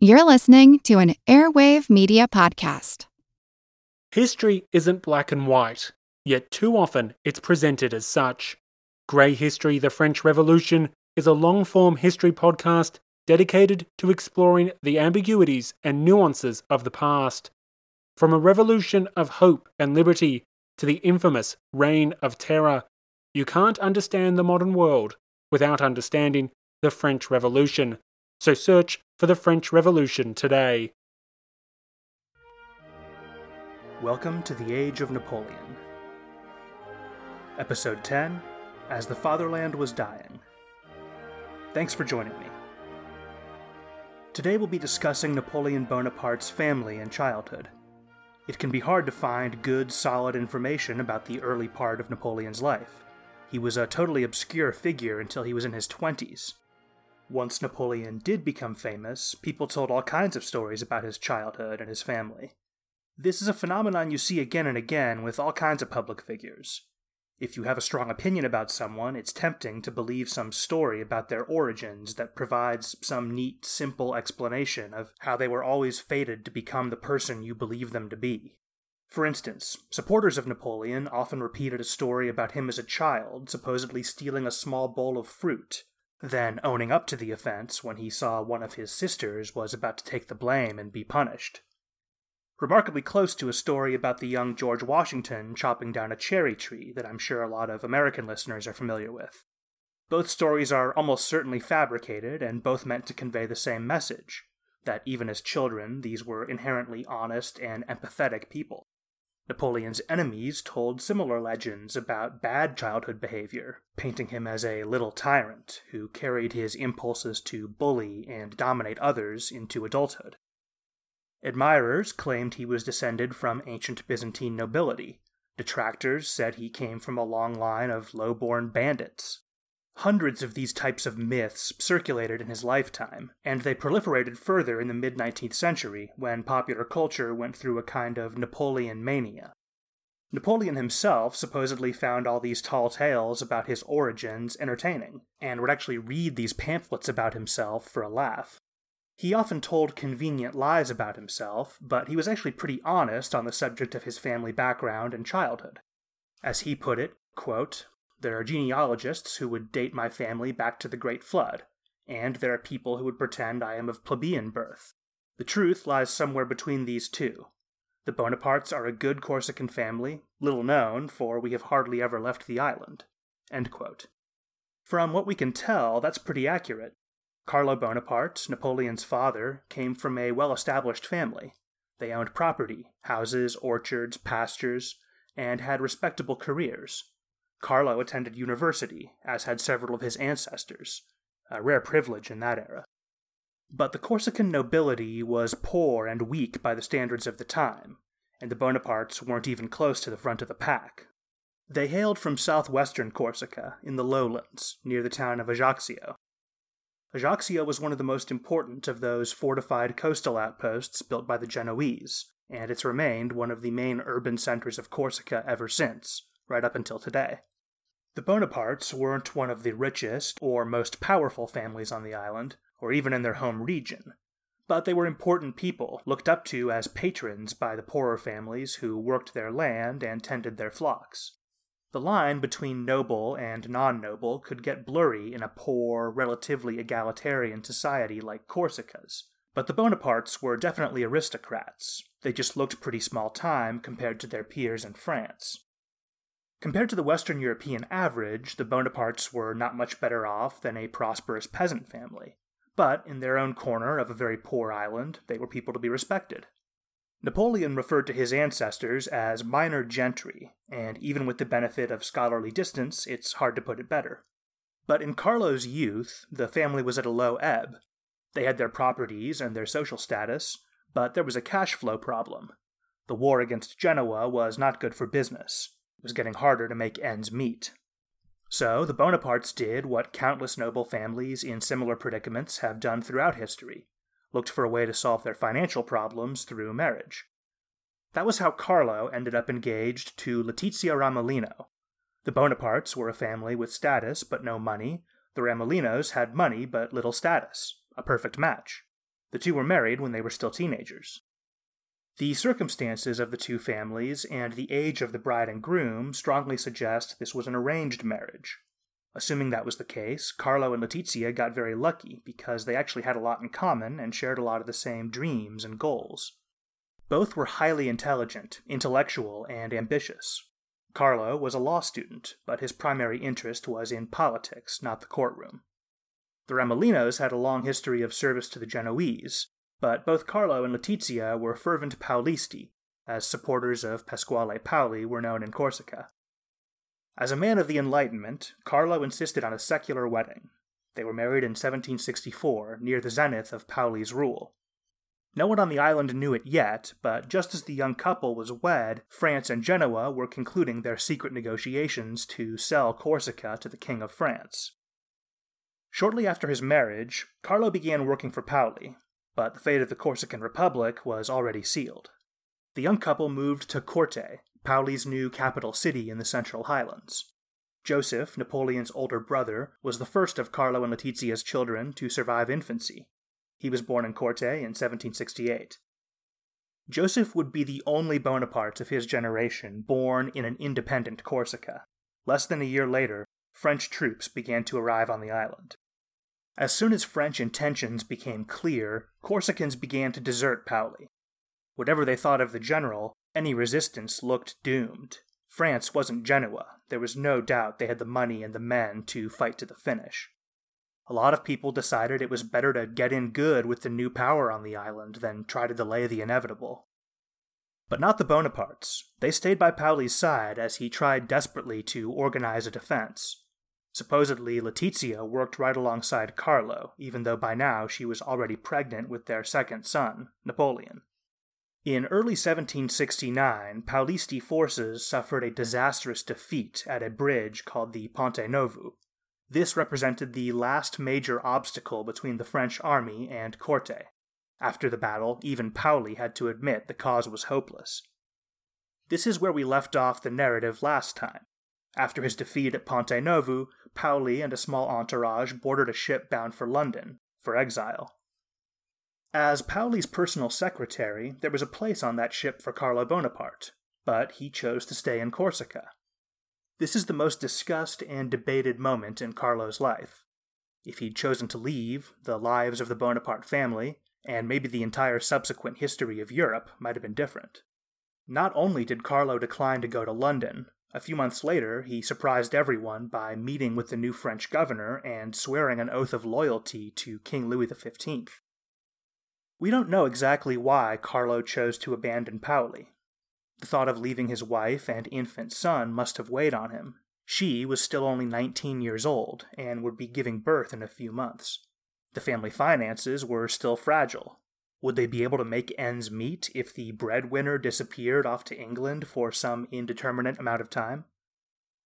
You're listening to an Airwave Media Podcast. History isn't black and white, yet too often it's presented as such. Grey History The French Revolution is a long form history podcast dedicated to exploring the ambiguities and nuances of the past. From a revolution of hope and liberty to the infamous Reign of Terror, you can't understand the modern world without understanding the French Revolution. So search for the French Revolution today. Welcome to the Age of Napoleon. Episode 10 As the Fatherland Was Dying. Thanks for joining me. Today we'll be discussing Napoleon Bonaparte's family and childhood. It can be hard to find good, solid information about the early part of Napoleon's life. He was a totally obscure figure until he was in his 20s, once Napoleon did become famous, people told all kinds of stories about his childhood and his family. This is a phenomenon you see again and again with all kinds of public figures. If you have a strong opinion about someone, it's tempting to believe some story about their origins that provides some neat, simple explanation of how they were always fated to become the person you believe them to be. For instance, supporters of Napoleon often repeated a story about him as a child supposedly stealing a small bowl of fruit then owning up to the offense when he saw one of his sisters was about to take the blame and be punished. Remarkably close to a story about the young George Washington chopping down a cherry tree that I'm sure a lot of American listeners are familiar with. Both stories are almost certainly fabricated and both meant to convey the same message that even as children, these were inherently honest and empathetic people. Napoleon's enemies told similar legends about bad childhood behavior, painting him as a little tyrant who carried his impulses to bully and dominate others into adulthood. Admirers claimed he was descended from ancient Byzantine nobility. Detractors said he came from a long line of low born bandits. Hundreds of these types of myths circulated in his lifetime, and they proliferated further in the mid 19th century when popular culture went through a kind of Napoleon mania. Napoleon himself supposedly found all these tall tales about his origins entertaining, and would actually read these pamphlets about himself for a laugh. He often told convenient lies about himself, but he was actually pretty honest on the subject of his family background and childhood. As he put it, quote, there are genealogists who would date my family back to the Great Flood, and there are people who would pretend I am of plebeian birth. The truth lies somewhere between these two. The Bonapartes are a good Corsican family, little known, for we have hardly ever left the island. From what we can tell, that's pretty accurate. Carlo Bonaparte, Napoleon's father, came from a well established family. They owned property, houses, orchards, pastures, and had respectable careers. Carlo attended university, as had several of his ancestors, a rare privilege in that era. But the Corsican nobility was poor and weak by the standards of the time, and the Bonapartes weren't even close to the front of the pack. They hailed from southwestern Corsica, in the lowlands, near the town of Ajaccio. Ajaccio was one of the most important of those fortified coastal outposts built by the Genoese, and it's remained one of the main urban centers of Corsica ever since, right up until today. The Bonapartes weren't one of the richest or most powerful families on the island, or even in their home region, but they were important people, looked up to as patrons by the poorer families who worked their land and tended their flocks. The line between noble and non noble could get blurry in a poor, relatively egalitarian society like Corsica's, but the Bonapartes were definitely aristocrats. They just looked pretty small time compared to their peers in France. Compared to the Western European average, the Bonapartes were not much better off than a prosperous peasant family. But in their own corner of a very poor island, they were people to be respected. Napoleon referred to his ancestors as minor gentry, and even with the benefit of scholarly distance, it's hard to put it better. But in Carlo's youth, the family was at a low ebb. They had their properties and their social status, but there was a cash flow problem. The war against Genoa was not good for business, it was getting harder to make ends meet. So the Bonapartes did what countless noble families in similar predicaments have done throughout history looked for a way to solve their financial problems through marriage. That was how Carlo ended up engaged to Letizia Ramolino. The Bonapartes were a family with status but no money. The Ramolinos had money but little status. A perfect match. The two were married when they were still teenagers. The circumstances of the two families and the age of the bride and groom strongly suggest this was an arranged marriage. Assuming that was the case, Carlo and Letizia got very lucky because they actually had a lot in common and shared a lot of the same dreams and goals. Both were highly intelligent, intellectual, and ambitious. Carlo was a law student, but his primary interest was in politics, not the courtroom. The Ramolinos had a long history of service to the Genoese, but both Carlo and Letizia were fervent Paolisti, as supporters of Pasquale Paoli were known in Corsica. As a man of the Enlightenment, Carlo insisted on a secular wedding. They were married in 1764, near the zenith of Paoli's rule. No one on the island knew it yet, but just as the young couple was wed, France and Genoa were concluding their secret negotiations to sell Corsica to the King of France. Shortly after his marriage, Carlo began working for Paoli, but the fate of the Corsican Republic was already sealed. The young couple moved to Corte, Paoli's new capital city in the Central Highlands. Joseph, Napoleon's older brother, was the first of Carlo and Letizia's children to survive infancy. He was born in Corte in 1768. Joseph would be the only Bonaparte of his generation born in an independent Corsica. Less than a year later, French troops began to arrive on the island. As soon as French intentions became clear, Corsicans began to desert Paoli. Whatever they thought of the general, any resistance looked doomed. France wasn't Genoa. There was no doubt they had the money and the men to fight to the finish. A lot of people decided it was better to get in good with the new power on the island than try to delay the inevitable. But not the Bonapartes. They stayed by Paoli's side as he tried desperately to organize a defense. Supposedly, Letizia worked right alongside Carlo, even though by now she was already pregnant with their second son, Napoleon. In early 1769, Paolisti forces suffered a disastrous defeat at a bridge called the Ponte Novo. This represented the last major obstacle between the French army and Corte. After the battle, even Paoli had to admit the cause was hopeless. This is where we left off the narrative last time. After his defeat at Ponte Novo, Paoli and a small entourage boarded a ship bound for London, for exile. As Paoli's personal secretary, there was a place on that ship for Carlo Bonaparte, but he chose to stay in Corsica. This is the most discussed and debated moment in Carlo's life. If he'd chosen to leave, the lives of the Bonaparte family, and maybe the entire subsequent history of Europe, might have been different. Not only did Carlo decline to go to London, a few months later, he surprised everyone by meeting with the new French governor and swearing an oath of loyalty to King Louis XV. We don't know exactly why Carlo chose to abandon Paoli. The thought of leaving his wife and infant son must have weighed on him. She was still only 19 years old and would be giving birth in a few months. The family finances were still fragile, would they be able to make ends meet if the breadwinner disappeared off to England for some indeterminate amount of time?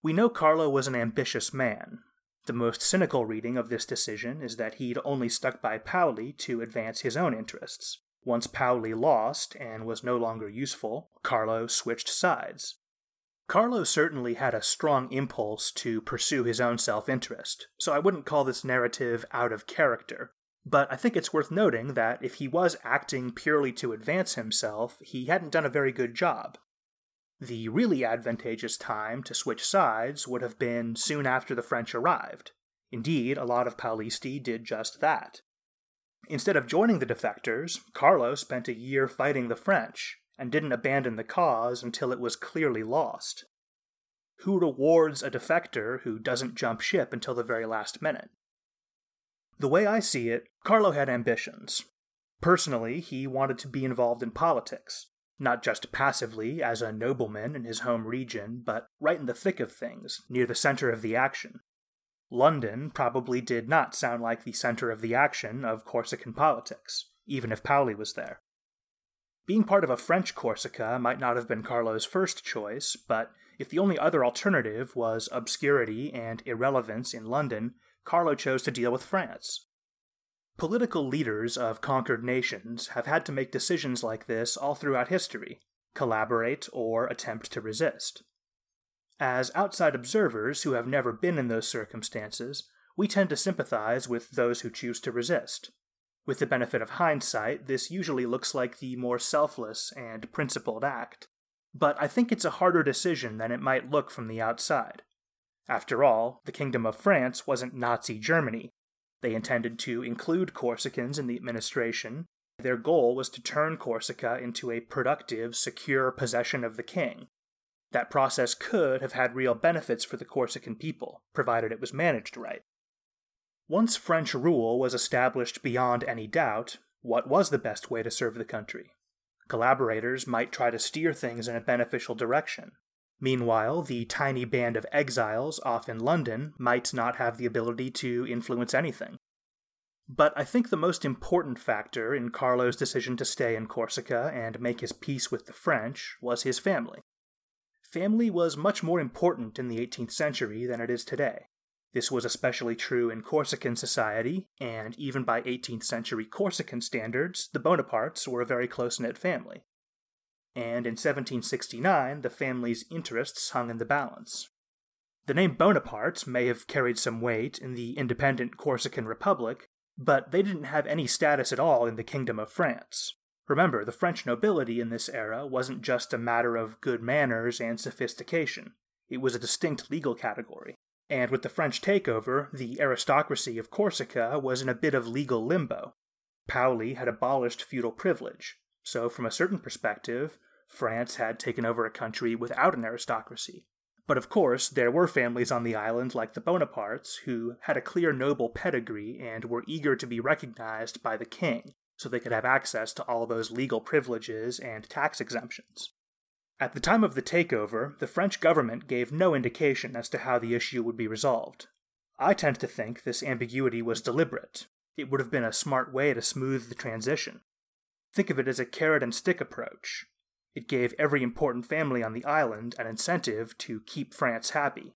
We know Carlo was an ambitious man. The most cynical reading of this decision is that he'd only stuck by Paoli to advance his own interests. Once Paoli lost and was no longer useful, Carlo switched sides. Carlo certainly had a strong impulse to pursue his own self interest, so I wouldn't call this narrative out of character. But I think it's worth noting that if he was acting purely to advance himself, he hadn't done a very good job. The really advantageous time to switch sides would have been soon after the French arrived. Indeed, a lot of Paolisti did just that. Instead of joining the defectors, Carlo spent a year fighting the French and didn't abandon the cause until it was clearly lost. Who rewards a defector who doesn't jump ship until the very last minute? The way I see it, Carlo had ambitions. Personally, he wanted to be involved in politics, not just passively as a nobleman in his home region, but right in the thick of things, near the center of the action. London probably did not sound like the center of the action of Corsican politics, even if Paoli was there. Being part of a French Corsica might not have been Carlo's first choice, but if the only other alternative was obscurity and irrelevance in London, Carlo chose to deal with France. Political leaders of conquered nations have had to make decisions like this all throughout history collaborate or attempt to resist. As outside observers who have never been in those circumstances, we tend to sympathize with those who choose to resist. With the benefit of hindsight, this usually looks like the more selfless and principled act. But I think it's a harder decision than it might look from the outside. After all, the Kingdom of France wasn't Nazi Germany. They intended to include Corsicans in the administration. Their goal was to turn Corsica into a productive, secure possession of the king. That process could have had real benefits for the Corsican people, provided it was managed right. Once French rule was established beyond any doubt, what was the best way to serve the country? Collaborators might try to steer things in a beneficial direction. Meanwhile, the tiny band of exiles off in London might not have the ability to influence anything. But I think the most important factor in Carlo's decision to stay in Corsica and make his peace with the French was his family. Family was much more important in the 18th century than it is today. This was especially true in Corsican society, and even by 18th century Corsican standards, the Bonapartes were a very close knit family. And in 1769, the family's interests hung in the balance. The name Bonaparte may have carried some weight in the independent Corsican Republic, but they didn't have any status at all in the Kingdom of France. Remember, the French nobility in this era wasn't just a matter of good manners and sophistication, it was a distinct legal category. And with the French takeover, the aristocracy of Corsica was in a bit of legal limbo. Paoli had abolished feudal privilege, so from a certain perspective, France had taken over a country without an aristocracy. But of course, there were families on the island like the Bonapartes who had a clear noble pedigree and were eager to be recognized by the king so they could have access to all those legal privileges and tax exemptions. At the time of the takeover, the French government gave no indication as to how the issue would be resolved. I tend to think this ambiguity was deliberate. It would have been a smart way to smooth the transition. Think of it as a carrot and stick approach. It gave every important family on the island an incentive to keep France happy.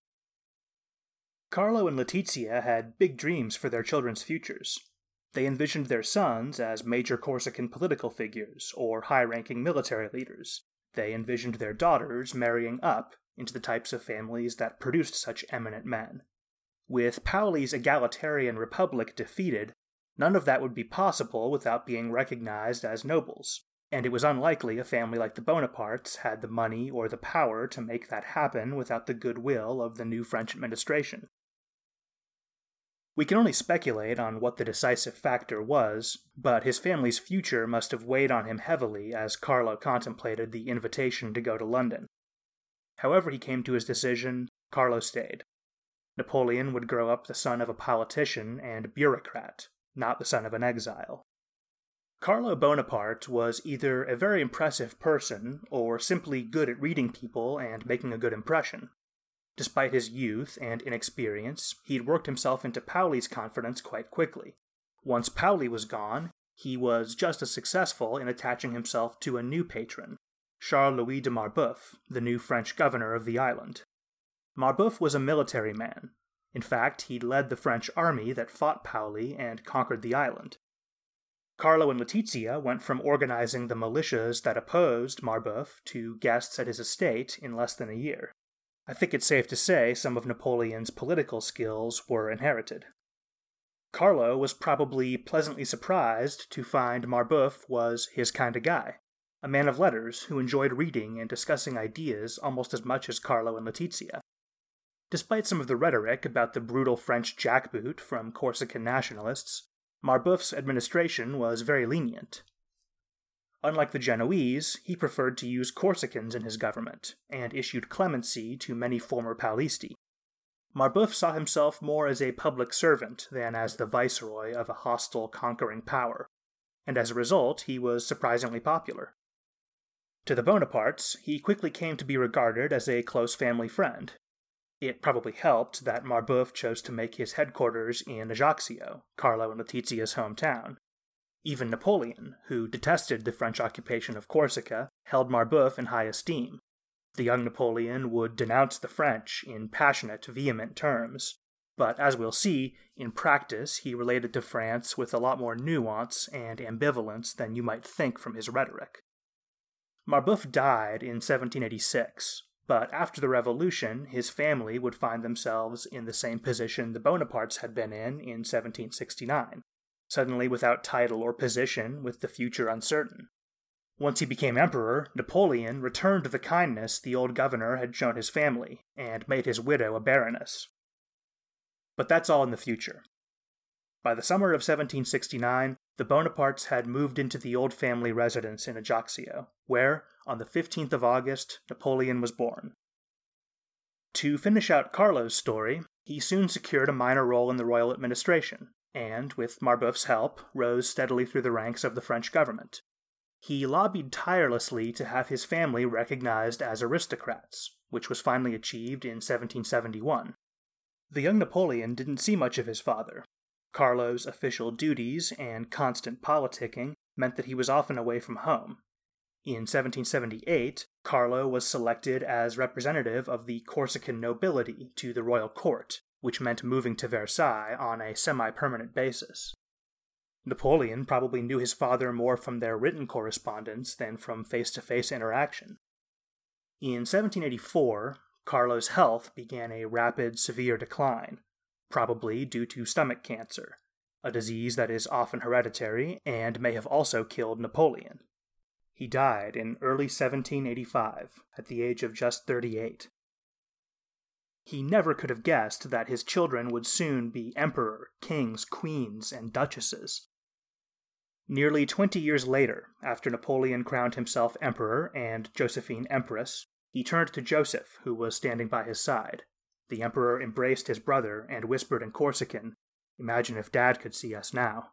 Carlo and Letizia had big dreams for their children's futures. They envisioned their sons as major Corsican political figures or high ranking military leaders, they envisioned their daughters marrying up into the types of families that produced such eminent men. With Paoli's egalitarian republic defeated, none of that would be possible without being recognized as nobles, and it was unlikely a family like the Bonapartes had the money or the power to make that happen without the goodwill of the new French administration. We can only speculate on what the decisive factor was, but his family's future must have weighed on him heavily as Carlo contemplated the invitation to go to London. However, he came to his decision, Carlo stayed. Napoleon would grow up the son of a politician and bureaucrat, not the son of an exile. Carlo Bonaparte was either a very impressive person or simply good at reading people and making a good impression. Despite his youth and inexperience, he'd worked himself into Paoli's confidence quite quickly. Once Paoli was gone, he was just as successful in attaching himself to a new patron, Charles Louis de Marbeuf, the new French governor of the island. Marbeuf was a military man. In fact, he led the French army that fought Paoli and conquered the island. Carlo and Letizia went from organizing the militias that opposed Marbeuf to guests at his estate in less than a year. I think it's safe to say some of Napoleon's political skills were inherited. Carlo was probably pleasantly surprised to find Marbeuf was his kind of guy, a man of letters who enjoyed reading and discussing ideas almost as much as Carlo and Letizia. Despite some of the rhetoric about the brutal French jackboot from Corsican nationalists, Marbeuf's administration was very lenient, Unlike the Genoese, he preferred to use Corsicans in his government, and issued clemency to many former Paolisti. Marbeuf saw himself more as a public servant than as the viceroy of a hostile conquering power, and as a result, he was surprisingly popular. To the Bonapartes, he quickly came to be regarded as a close family friend. It probably helped that Marbeuf chose to make his headquarters in Ajaccio, Carlo and Letizia's hometown, even Napoleon, who detested the French occupation of Corsica, held Marbeuf in high esteem. The young Napoleon would denounce the French in passionate, vehement terms, but as we'll see, in practice he related to France with a lot more nuance and ambivalence than you might think from his rhetoric. Marbeuf died in 1786, but after the Revolution, his family would find themselves in the same position the Bonapartes had been in in 1769 suddenly without title or position, with the future uncertain. Once he became emperor, Napoleon returned the kindness the old governor had shown his family and made his widow a baroness. But that's all in the future. By the summer of 1769, the Bonapartes had moved into the old family residence in Ajaccio, where, on the 15th of August, Napoleon was born. To finish out Carlo's story, he soon secured a minor role in the royal administration, and, with Marbeuf's help, rose steadily through the ranks of the French government. He lobbied tirelessly to have his family recognized as aristocrats, which was finally achieved in 1771. The young Napoleon didn't see much of his father. Carlo's official duties and constant politicking meant that he was often away from home. In 1778, Carlo was selected as representative of the Corsican nobility to the royal court, which meant moving to Versailles on a semi permanent basis. Napoleon probably knew his father more from their written correspondence than from face to face interaction. In 1784, Carlo's health began a rapid, severe decline, probably due to stomach cancer, a disease that is often hereditary and may have also killed Napoleon. He died in early 1785 at the age of just 38. He never could have guessed that his children would soon be emperor, kings, queens, and duchesses. Nearly 20 years later, after Napoleon crowned himself emperor and Josephine empress, he turned to Joseph, who was standing by his side. The emperor embraced his brother and whispered in Corsican, Imagine if Dad could see us now.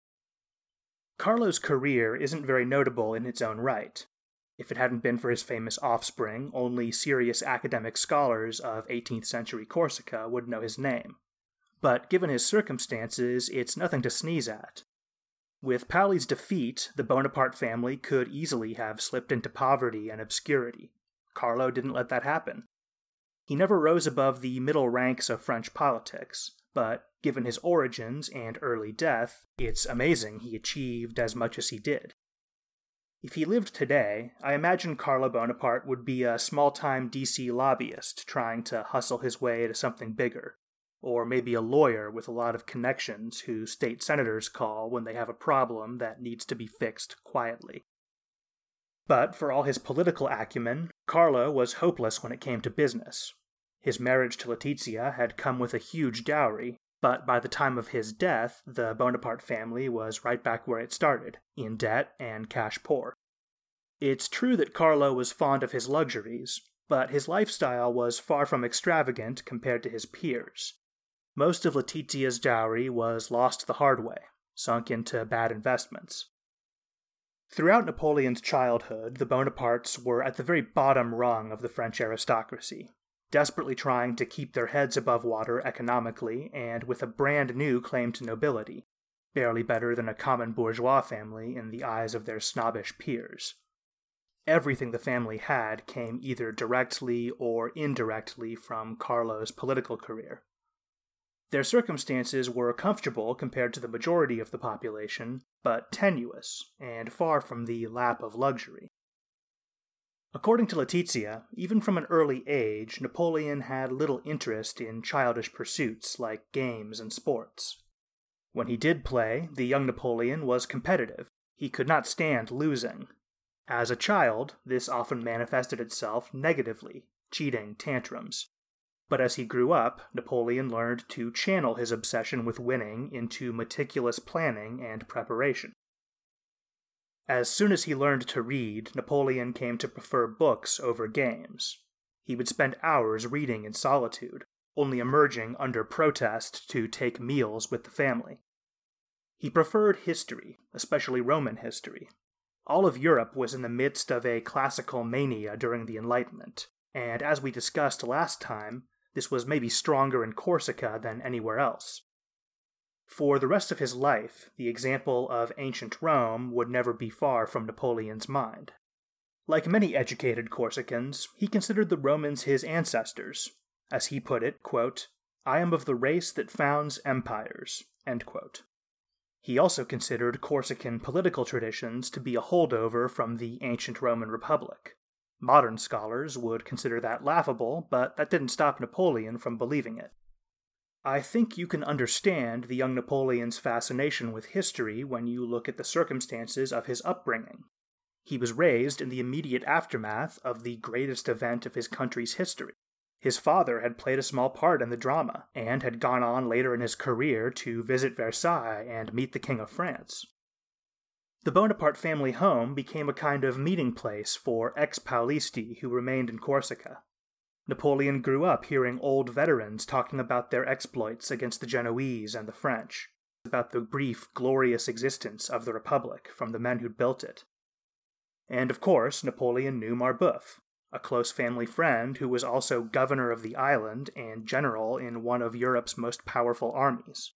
Carlo's career isn't very notable in its own right. If it hadn't been for his famous offspring, only serious academic scholars of 18th century Corsica would know his name. But given his circumstances, it's nothing to sneeze at. With Paoli's defeat, the Bonaparte family could easily have slipped into poverty and obscurity. Carlo didn't let that happen. He never rose above the middle ranks of French politics, but given his origins and early death, it's amazing he achieved as much as he did. If he lived today, I imagine Carlo Bonaparte would be a small time DC lobbyist trying to hustle his way to something bigger, or maybe a lawyer with a lot of connections who state senators call when they have a problem that needs to be fixed quietly. But for all his political acumen, Carlo was hopeless when it came to business. His marriage to Letizia had come with a huge dowry, but by the time of his death, the Bonaparte family was right back where it started, in debt and cash poor. It's true that Carlo was fond of his luxuries, but his lifestyle was far from extravagant compared to his peers. Most of Letizia's dowry was lost the hard way, sunk into bad investments. Throughout Napoleon's childhood, the Bonapartes were at the very bottom rung of the French aristocracy, desperately trying to keep their heads above water economically and with a brand new claim to nobility, barely better than a common bourgeois family in the eyes of their snobbish peers. Everything the family had came either directly or indirectly from Carlo's political career. Their circumstances were comfortable compared to the majority of the population, but tenuous and far from the lap of luxury. According to Letizia, even from an early age, Napoleon had little interest in childish pursuits like games and sports. When he did play, the young Napoleon was competitive. He could not stand losing. As a child, this often manifested itself negatively, cheating, tantrums. But as he grew up, Napoleon learned to channel his obsession with winning into meticulous planning and preparation. As soon as he learned to read, Napoleon came to prefer books over games. He would spend hours reading in solitude, only emerging under protest to take meals with the family. He preferred history, especially Roman history. All of Europe was in the midst of a classical mania during the Enlightenment, and as we discussed last time, this was maybe stronger in Corsica than anywhere else. For the rest of his life, the example of ancient Rome would never be far from Napoleon's mind. Like many educated Corsicans, he considered the Romans his ancestors. As he put it, quote, I am of the race that founds empires. He also considered Corsican political traditions to be a holdover from the ancient Roman Republic. Modern scholars would consider that laughable, but that didn't stop Napoleon from believing it. I think you can understand the young Napoleon's fascination with history when you look at the circumstances of his upbringing. He was raised in the immediate aftermath of the greatest event of his country's history. His father had played a small part in the drama, and had gone on later in his career to visit Versailles and meet the King of France. The Bonaparte family home became a kind of meeting place for ex Paolisti who remained in Corsica. Napoleon grew up hearing old veterans talking about their exploits against the Genoese and the French, about the brief, glorious existence of the Republic from the men who'd built it. And of course, Napoleon knew Marbeuf, a close family friend who was also governor of the island and general in one of Europe's most powerful armies.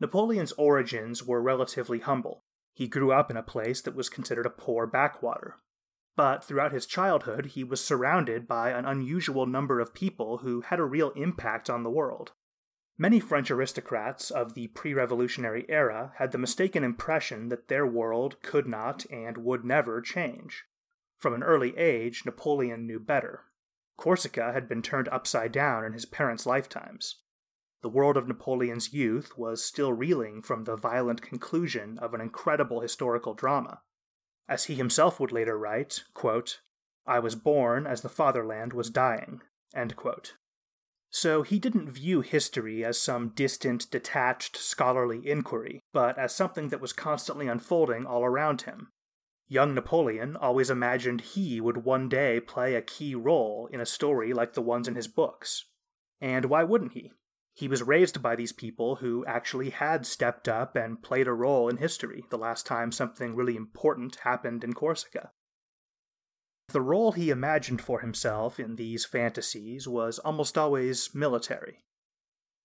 Napoleon's origins were relatively humble. He grew up in a place that was considered a poor backwater. But throughout his childhood, he was surrounded by an unusual number of people who had a real impact on the world. Many French aristocrats of the pre revolutionary era had the mistaken impression that their world could not and would never change. From an early age, Napoleon knew better. Corsica had been turned upside down in his parents' lifetimes. The world of Napoleon's youth was still reeling from the violent conclusion of an incredible historical drama. As he himself would later write, quote, I was born as the fatherland was dying. So he didn't view history as some distant, detached, scholarly inquiry, but as something that was constantly unfolding all around him. Young Napoleon always imagined he would one day play a key role in a story like the ones in his books. And why wouldn't he? He was raised by these people who actually had stepped up and played a role in history the last time something really important happened in Corsica. The role he imagined for himself in these fantasies was almost always military.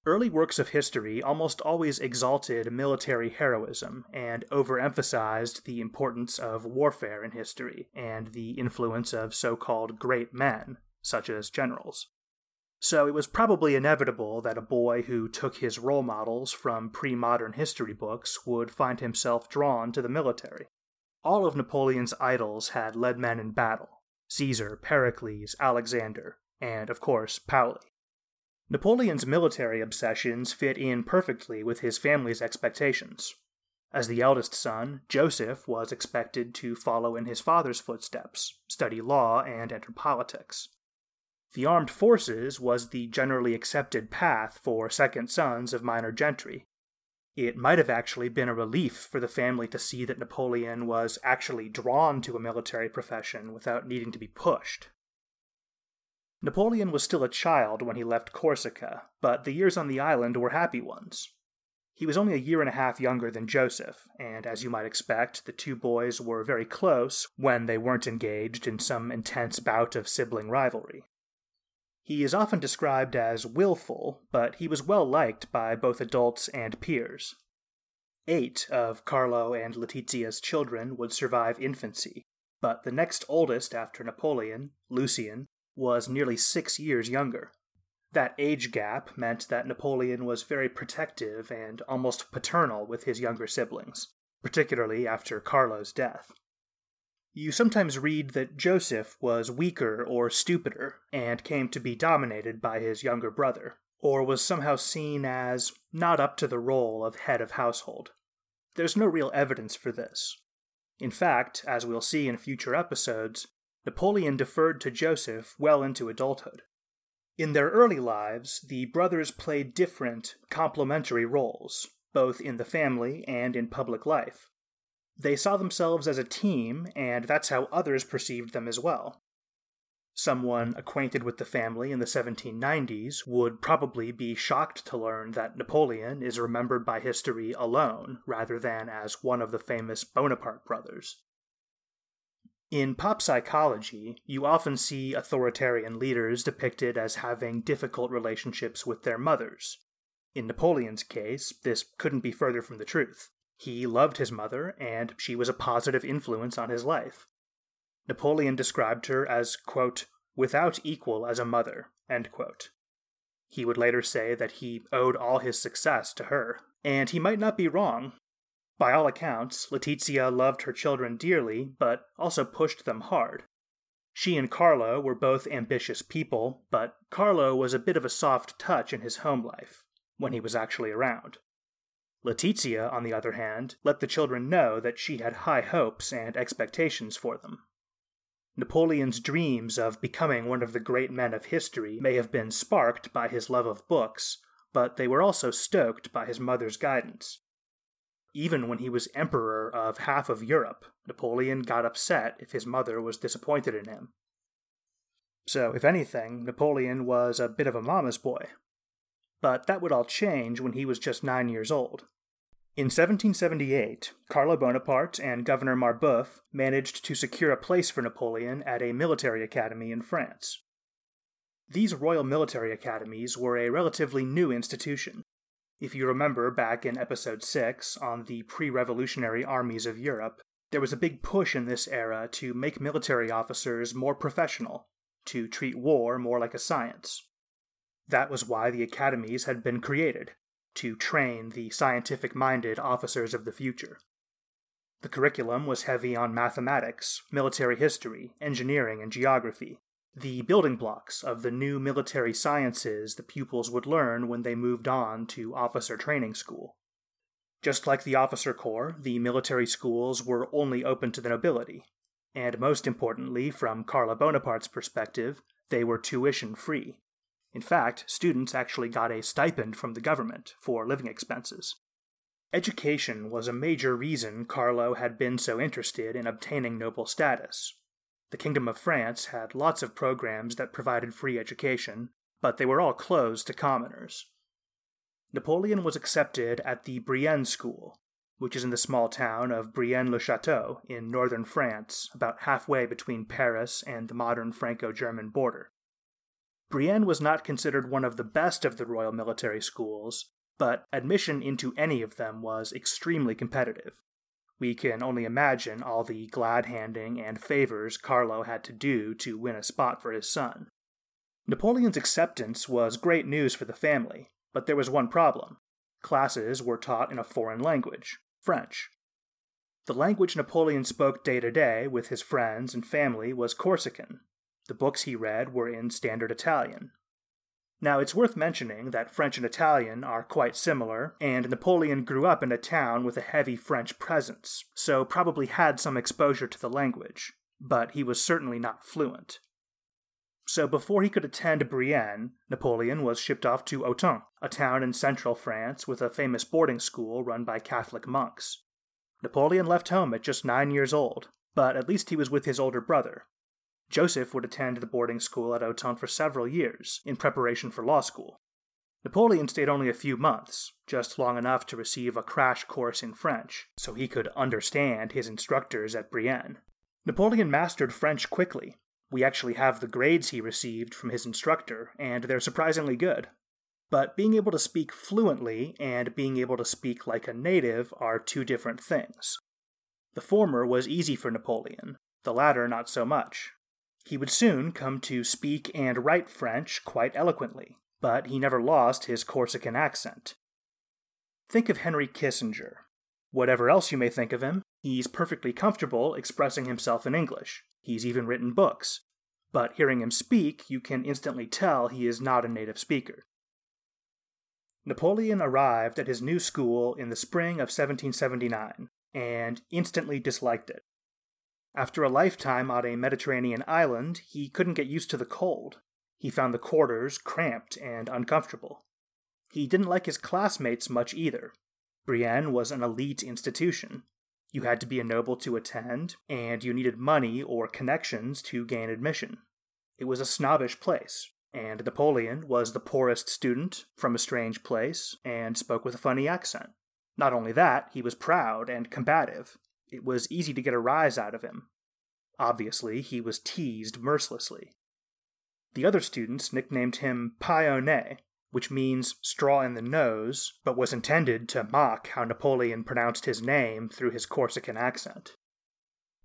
Early works of history almost always exalted military heroism and overemphasized the importance of warfare in history and the influence of so called great men, such as generals. So it was probably inevitable that a boy who took his role models from pre modern history books would find himself drawn to the military. All of Napoleon's idols had led men in battle Caesar, Pericles, Alexander, and, of course, Paoli. Napoleon's military obsessions fit in perfectly with his family's expectations. As the eldest son, Joseph was expected to follow in his father's footsteps, study law, and enter politics. The armed forces was the generally accepted path for second sons of minor gentry. It might have actually been a relief for the family to see that Napoleon was actually drawn to a military profession without needing to be pushed. Napoleon was still a child when he left Corsica, but the years on the island were happy ones. He was only a year and a half younger than Joseph, and as you might expect, the two boys were very close when they weren't engaged in some intense bout of sibling rivalry. He is often described as willful, but he was well liked by both adults and peers. Eight of Carlo and Letizia's children would survive infancy, but the next oldest after Napoleon, Lucien, was nearly six years younger. That age gap meant that Napoleon was very protective and almost paternal with his younger siblings, particularly after Carlo's death. You sometimes read that Joseph was weaker or stupider and came to be dominated by his younger brother, or was somehow seen as not up to the role of head of household. There's no real evidence for this. In fact, as we'll see in future episodes, Napoleon deferred to Joseph well into adulthood. In their early lives, the brothers played different, complementary roles, both in the family and in public life. They saw themselves as a team, and that's how others perceived them as well. Someone acquainted with the family in the 1790s would probably be shocked to learn that Napoleon is remembered by history alone, rather than as one of the famous Bonaparte brothers. In pop psychology, you often see authoritarian leaders depicted as having difficult relationships with their mothers. In Napoleon's case, this couldn't be further from the truth. He loved his mother, and she was a positive influence on his life. Napoleon described her as, quote, without equal as a mother. He would later say that he owed all his success to her, and he might not be wrong. By all accounts, Letizia loved her children dearly, but also pushed them hard. She and Carlo were both ambitious people, but Carlo was a bit of a soft touch in his home life, when he was actually around. Letizia, on the other hand, let the children know that she had high hopes and expectations for them. Napoleon's dreams of becoming one of the great men of history may have been sparked by his love of books, but they were also stoked by his mother's guidance. Even when he was emperor of half of Europe, Napoleon got upset if his mother was disappointed in him. So, if anything, Napoleon was a bit of a mama's boy. But that would all change when he was just nine years old. In 1778, Carlo Bonaparte and Governor Marbeuf managed to secure a place for Napoleon at a military academy in France. These Royal Military Academies were a relatively new institution. If you remember back in episode 6 on the pre revolutionary armies of Europe, there was a big push in this era to make military officers more professional, to treat war more like a science. That was why the academies had been created, to train the scientific minded officers of the future. The curriculum was heavy on mathematics, military history, engineering, and geography, the building blocks of the new military sciences the pupils would learn when they moved on to officer training school. Just like the officer corps, the military schools were only open to the nobility, and most importantly, from Carlo Bonaparte's perspective, they were tuition free. In fact, students actually got a stipend from the government for living expenses. Education was a major reason Carlo had been so interested in obtaining noble status. The Kingdom of France had lots of programs that provided free education, but they were all closed to commoners. Napoleon was accepted at the Brienne School, which is in the small town of Brienne le Chateau in northern France, about halfway between Paris and the modern Franco German border. Brienne was not considered one of the best of the royal military schools, but admission into any of them was extremely competitive. We can only imagine all the glad handing and favors Carlo had to do to win a spot for his son. Napoleon's acceptance was great news for the family, but there was one problem. Classes were taught in a foreign language, French. The language Napoleon spoke day to day with his friends and family was Corsican, the books he read were in Standard Italian. Now, it's worth mentioning that French and Italian are quite similar, and Napoleon grew up in a town with a heavy French presence, so probably had some exposure to the language, but he was certainly not fluent. So before he could attend Brienne, Napoleon was shipped off to Autun, a town in central France with a famous boarding school run by Catholic monks. Napoleon left home at just nine years old, but at least he was with his older brother, Joseph would attend the boarding school at Autun for several years, in preparation for law school. Napoleon stayed only a few months, just long enough to receive a crash course in French, so he could understand his instructors at Brienne. Napoleon mastered French quickly. We actually have the grades he received from his instructor, and they're surprisingly good. But being able to speak fluently and being able to speak like a native are two different things. The former was easy for Napoleon, the latter not so much. He would soon come to speak and write French quite eloquently, but he never lost his Corsican accent. Think of Henry Kissinger. Whatever else you may think of him, he's perfectly comfortable expressing himself in English. He's even written books. But hearing him speak, you can instantly tell he is not a native speaker. Napoleon arrived at his new school in the spring of 1779 and instantly disliked it. After a lifetime on a Mediterranean island, he couldn't get used to the cold. He found the quarters cramped and uncomfortable. He didn't like his classmates much either. Brienne was an elite institution. You had to be a noble to attend, and you needed money or connections to gain admission. It was a snobbish place, and Napoleon was the poorest student from a strange place and spoke with a funny accent. Not only that, he was proud and combative, it was easy to get a rise out of him. Obviously, he was teased mercilessly. The other students nicknamed him au which means straw in the nose, but was intended to mock how Napoleon pronounced his name through his Corsican accent.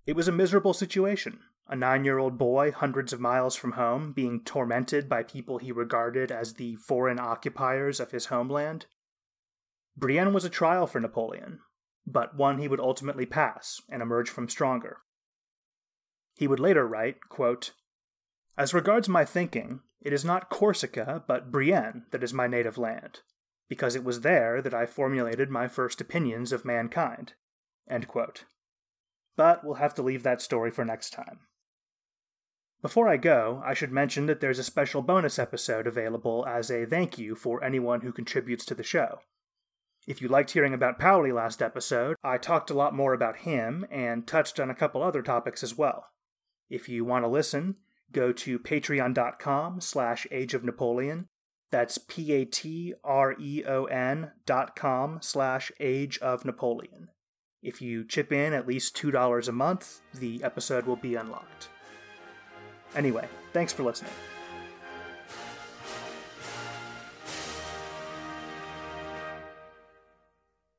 It was a miserable situation, a nine year old boy hundreds of miles from home being tormented by people he regarded as the foreign occupiers of his homeland. Brienne was a trial for Napoleon, but one he would ultimately pass and emerge from stronger. He would later write, quote, As regards my thinking, it is not Corsica, but Brienne that is my native land, because it was there that I formulated my first opinions of mankind. But we'll have to leave that story for next time. Before I go, I should mention that there's a special bonus episode available as a thank you for anyone who contributes to the show. If you liked hearing about Paoli last episode, I talked a lot more about him and touched on a couple other topics as well. If you want to listen, go to patreon.com slash age of Napoleon. That's P-A-T-R-E-O-N dot com slash age of Napoleon. If you chip in at least $2 a month, the episode will be unlocked. Anyway, thanks for listening.